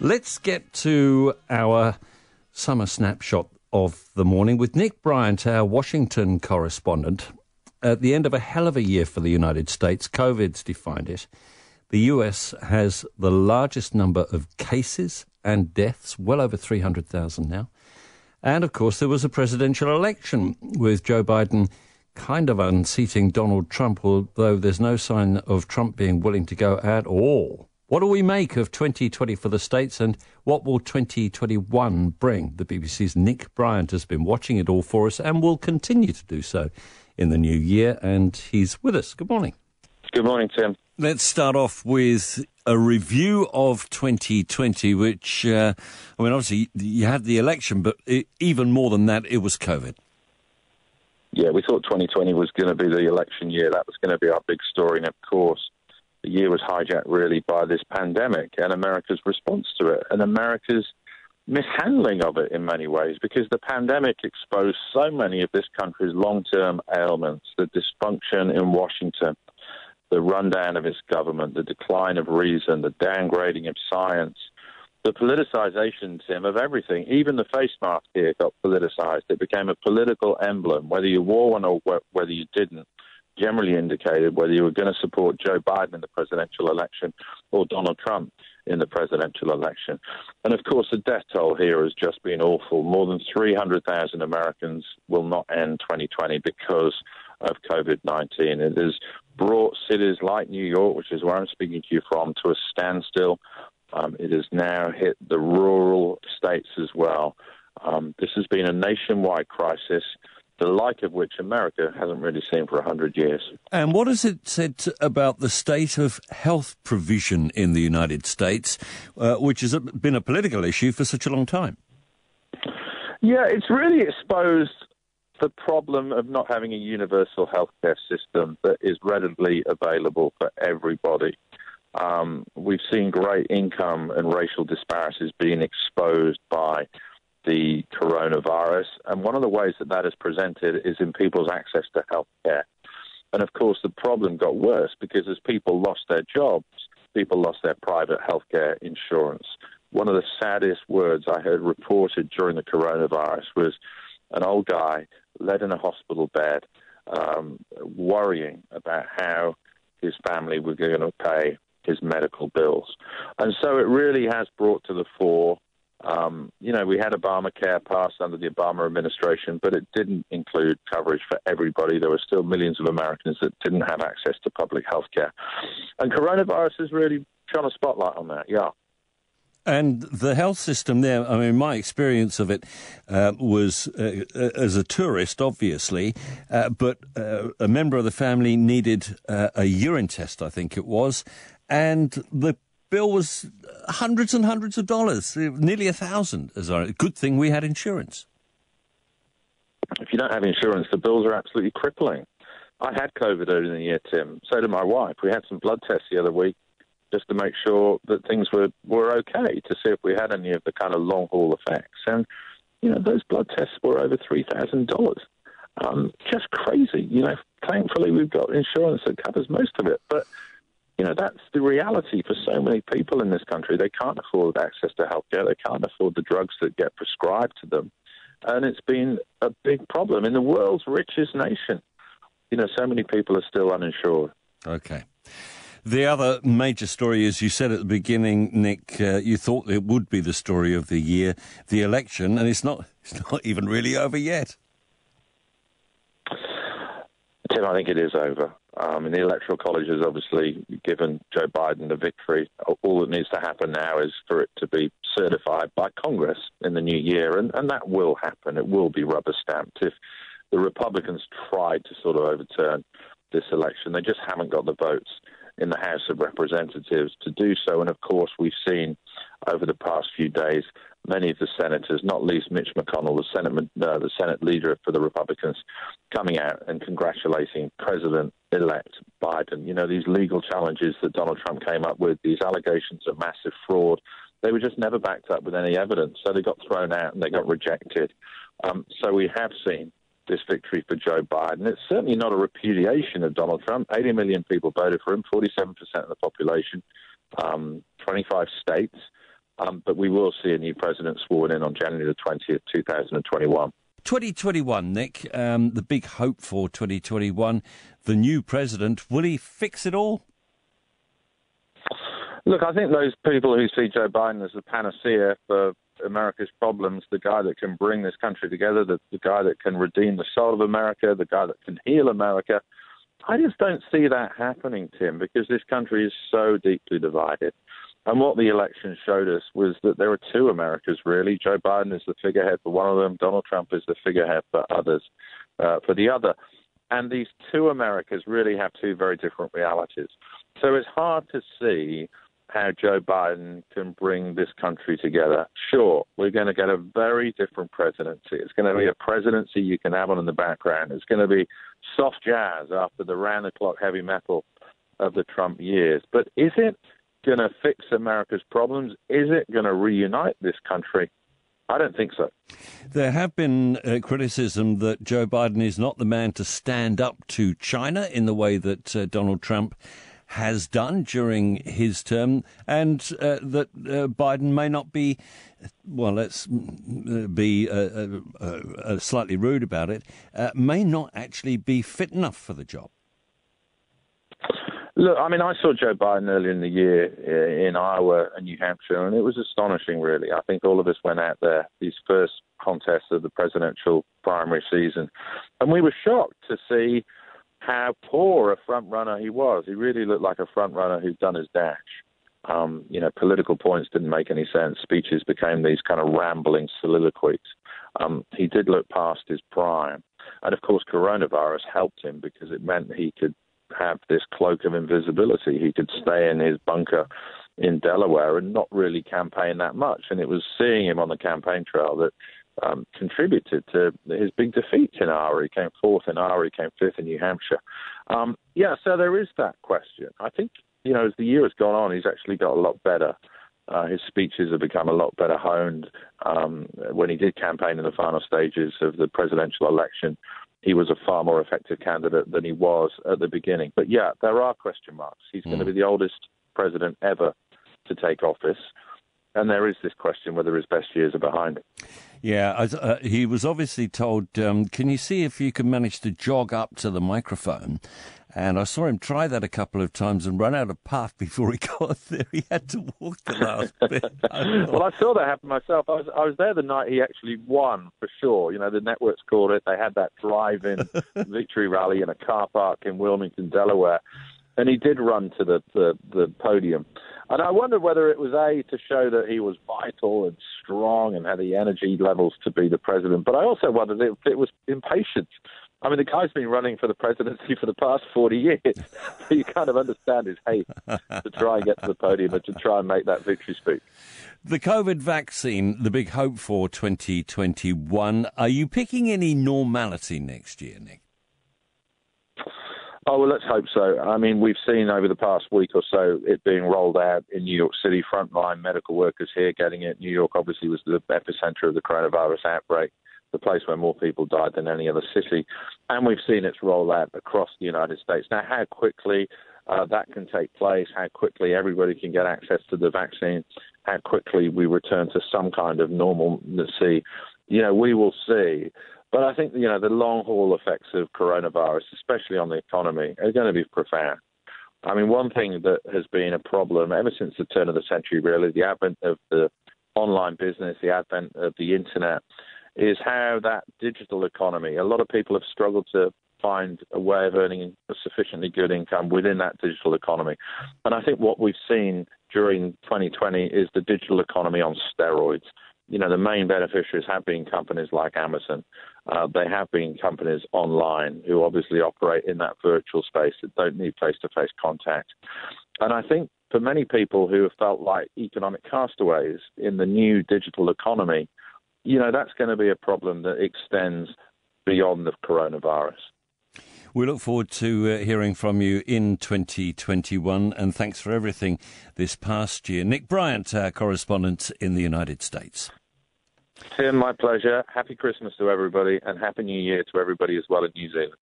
Let's get to our summer snapshot of the morning with Nick Bryant, our Washington correspondent. At the end of a hell of a year for the United States, COVID's defined it. The US has the largest number of cases and deaths, well over 300,000 now. And of course, there was a presidential election with Joe Biden kind of unseating Donald Trump, although there's no sign of Trump being willing to go at all. What do we make of 2020 for the States and what will 2021 bring? The BBC's Nick Bryant has been watching it all for us and will continue to do so in the new year, and he's with us. Good morning. Good morning, Tim. Let's start off with a review of 2020, which, uh, I mean, obviously you had the election, but it, even more than that, it was COVID. Yeah, we thought 2020 was going to be the election year. That was going to be our big story, and of course, the year was hijacked really by this pandemic and America's response to it and America's mishandling of it in many ways because the pandemic exposed so many of this country's long term ailments, the dysfunction in Washington, the rundown of its government, the decline of reason, the downgrading of science, the politicization, Tim, of everything. Even the face mask here got politicized. It became a political emblem, whether you wore one or whether you didn't generally indicated whether you were going to support Joe Biden in the presidential election or Donald Trump in the presidential election. And of course, the death toll here has just been awful. More than 300,000 Americans will not end 2020 because of COVID 19. It has brought cities like New York, which is where I'm speaking to you from, to a standstill. Um, it has now hit the rural states as well. Um, this has been a nationwide crisis the like of which America hasn't really seen for 100 years. And what has it said about the state of health provision in the United States, uh, which has been a political issue for such a long time? Yeah, it's really exposed the problem of not having a universal healthcare system that is readily available for everybody. Um, we've seen great income and racial disparities being exposed by the coronavirus. And one of the ways that that is presented is in people's access to health care. And of course, the problem got worse because as people lost their jobs, people lost their private healthcare insurance. One of the saddest words I heard reported during the coronavirus was an old guy led in a hospital bed, um, worrying about how his family were going to pay his medical bills. And so it really has brought to the fore um, you know, we had Obamacare passed under the Obama administration, but it didn't include coverage for everybody. There were still millions of Americans that didn't have access to public health care. And coronavirus has really shone a spotlight on that, yeah. And the health system there, I mean, my experience of it uh, was uh, as a tourist, obviously, uh, but uh, a member of the family needed uh, a urine test, I think it was, and the bill was hundreds and hundreds of dollars, nearly a thousand. As a good thing we had insurance. If you don't have insurance, the bills are absolutely crippling. I had COVID earlier in the year, Tim. So did my wife. We had some blood tests the other week just to make sure that things were, were okay to see if we had any of the kind of long haul effects. And, you know, those blood tests were over $3,000. Um, just crazy. You know, thankfully we've got insurance that covers most of it. But you know, that's the reality for so many people in this country. They can't afford access to healthcare. They can't afford the drugs that get prescribed to them. And it's been a big problem in the world's richest nation. You know, so many people are still uninsured. Okay. The other major story, as you said at the beginning, Nick, uh, you thought it would be the story of the year, the election, and it's not. It's not even really over yet. Tim, I think it is over. Um, and the Electoral College has obviously given Joe Biden the victory. All that needs to happen now is for it to be certified by Congress in the new year, and, and that will happen. It will be rubber stamped. If the Republicans tried to sort of overturn this election, they just haven't got the votes in the House of Representatives to do so. And of course, we've seen over the past few days many of the senators, not least Mitch McConnell, the Senate, uh, the Senate leader for the Republicans, coming out and congratulating President-elect Biden. You know, these legal challenges that Donald Trump came up with, these allegations of massive fraud, they were just never backed up with any evidence. So they got thrown out and they got rejected. Um, so we have seen this victory for Joe Biden. It's certainly not a repudiation of Donald Trump. 80 million people voted for him, 47% of the population, um, 25 states. Um, but we will see a new president sworn in on January the 20th, 2021. 2021, Nick, um, the big hope for 2021, the new president, will he fix it all? Look, I think those people who see Joe Biden as the panacea for America's problems, the guy that can bring this country together, the, the guy that can redeem the soul of America, the guy that can heal America, I just don't see that happening, Tim, because this country is so deeply divided. And what the election showed us was that there are two Americas, really. Joe Biden is the figurehead for one of them, Donald Trump is the figurehead for others, uh, for the other. And these two Americas really have two very different realities. So it's hard to see how Joe Biden can bring this country together. Sure, we're going to get a very different presidency. It's going to be a presidency you can have on in the background. It's going to be soft jazz after the round the clock heavy metal of the Trump years. But is it going to fix America's problems? Is it going to reunite this country? I don't think so. There have been uh, criticism that Joe Biden is not the man to stand up to China in the way that uh, Donald Trump has done during his term, and uh, that uh, Biden may not be, well, let's uh, be uh, slightly rude about it, may not actually be fit enough for the job. Look, I mean, I saw Joe Biden earlier in the year in Iowa and New Hampshire, and it was astonishing, really. I think all of us went out there, these first contests of the presidential primary season, and we were shocked to see how poor a front runner he was. He really looked like a front runner who'd done his dash. Um, you know, political points didn't make any sense. Speeches became these kind of rambling soliloquies. Um, he did look past his prime. And of course, coronavirus helped him because it meant he could have this cloak of invisibility. He could stay in his bunker in Delaware and not really campaign that much. And it was seeing him on the campaign trail that um, contributed to his big defeats in Iowa. He came fourth in Iowa, he came fifth in New Hampshire. Um, yeah, so there is that question. I think, you know, as the year has gone on, he's actually got a lot better. Uh, his speeches have become a lot better honed. Um, when he did campaign in the final stages of the presidential election, he was a far more effective candidate than he was at the beginning. But yeah, there are question marks. He's mm. going to be the oldest president ever to take office. And there is this question whether his best years are behind him. Yeah, uh, he was obviously told, um, can you see if you can manage to jog up to the microphone? And I saw him try that a couple of times and run out of path before he got there. He had to walk the last bit. well, I saw that happen myself. I was, I was there the night he actually won, for sure. You know, the networks called it. They had that drive-in victory rally in a car park in Wilmington, Delaware and he did run to the, the, the podium. And I wondered whether it was A, to show that he was vital and strong and had the energy levels to be the president, but I also wondered if it was impatience. I mean, the guy's been running for the presidency for the past 40 years. so you kind of understand his hate to try and get to the podium and to try and make that victory speech. The COVID vaccine, the big hope for 2021. Are you picking any normality next year, Nick? Oh, well, let's hope so. I mean, we've seen over the past week or so it being rolled out in New York City, frontline medical workers here getting it. New York obviously was the epicenter of the coronavirus outbreak, the place where more people died than any other city. And we've seen its rollout across the United States. Now, how quickly uh, that can take place, how quickly everybody can get access to the vaccine, how quickly we return to some kind of normalcy, you know, we will see. But I think you know the long haul effects of coronavirus, especially on the economy, are going to be profound. I mean, one thing that has been a problem ever since the turn of the century, really, the advent of the online business, the advent of the internet, is how that digital economy. A lot of people have struggled to find a way of earning a sufficiently good income within that digital economy. And I think what we've seen during 2020 is the digital economy on steroids you know, the main beneficiaries have been companies like Amazon. Uh, they have been companies online who obviously operate in that virtual space that don't need face to face contact. And I think for many people who have felt like economic castaways in the new digital economy, you know, that's going to be a problem that extends beyond the coronavirus. We look forward to uh, hearing from you in 2021, and thanks for everything this past year. Nick Bryant, our correspondent in the United States. Tim, my pleasure. Happy Christmas to everybody, and Happy New Year to everybody as well in New Zealand.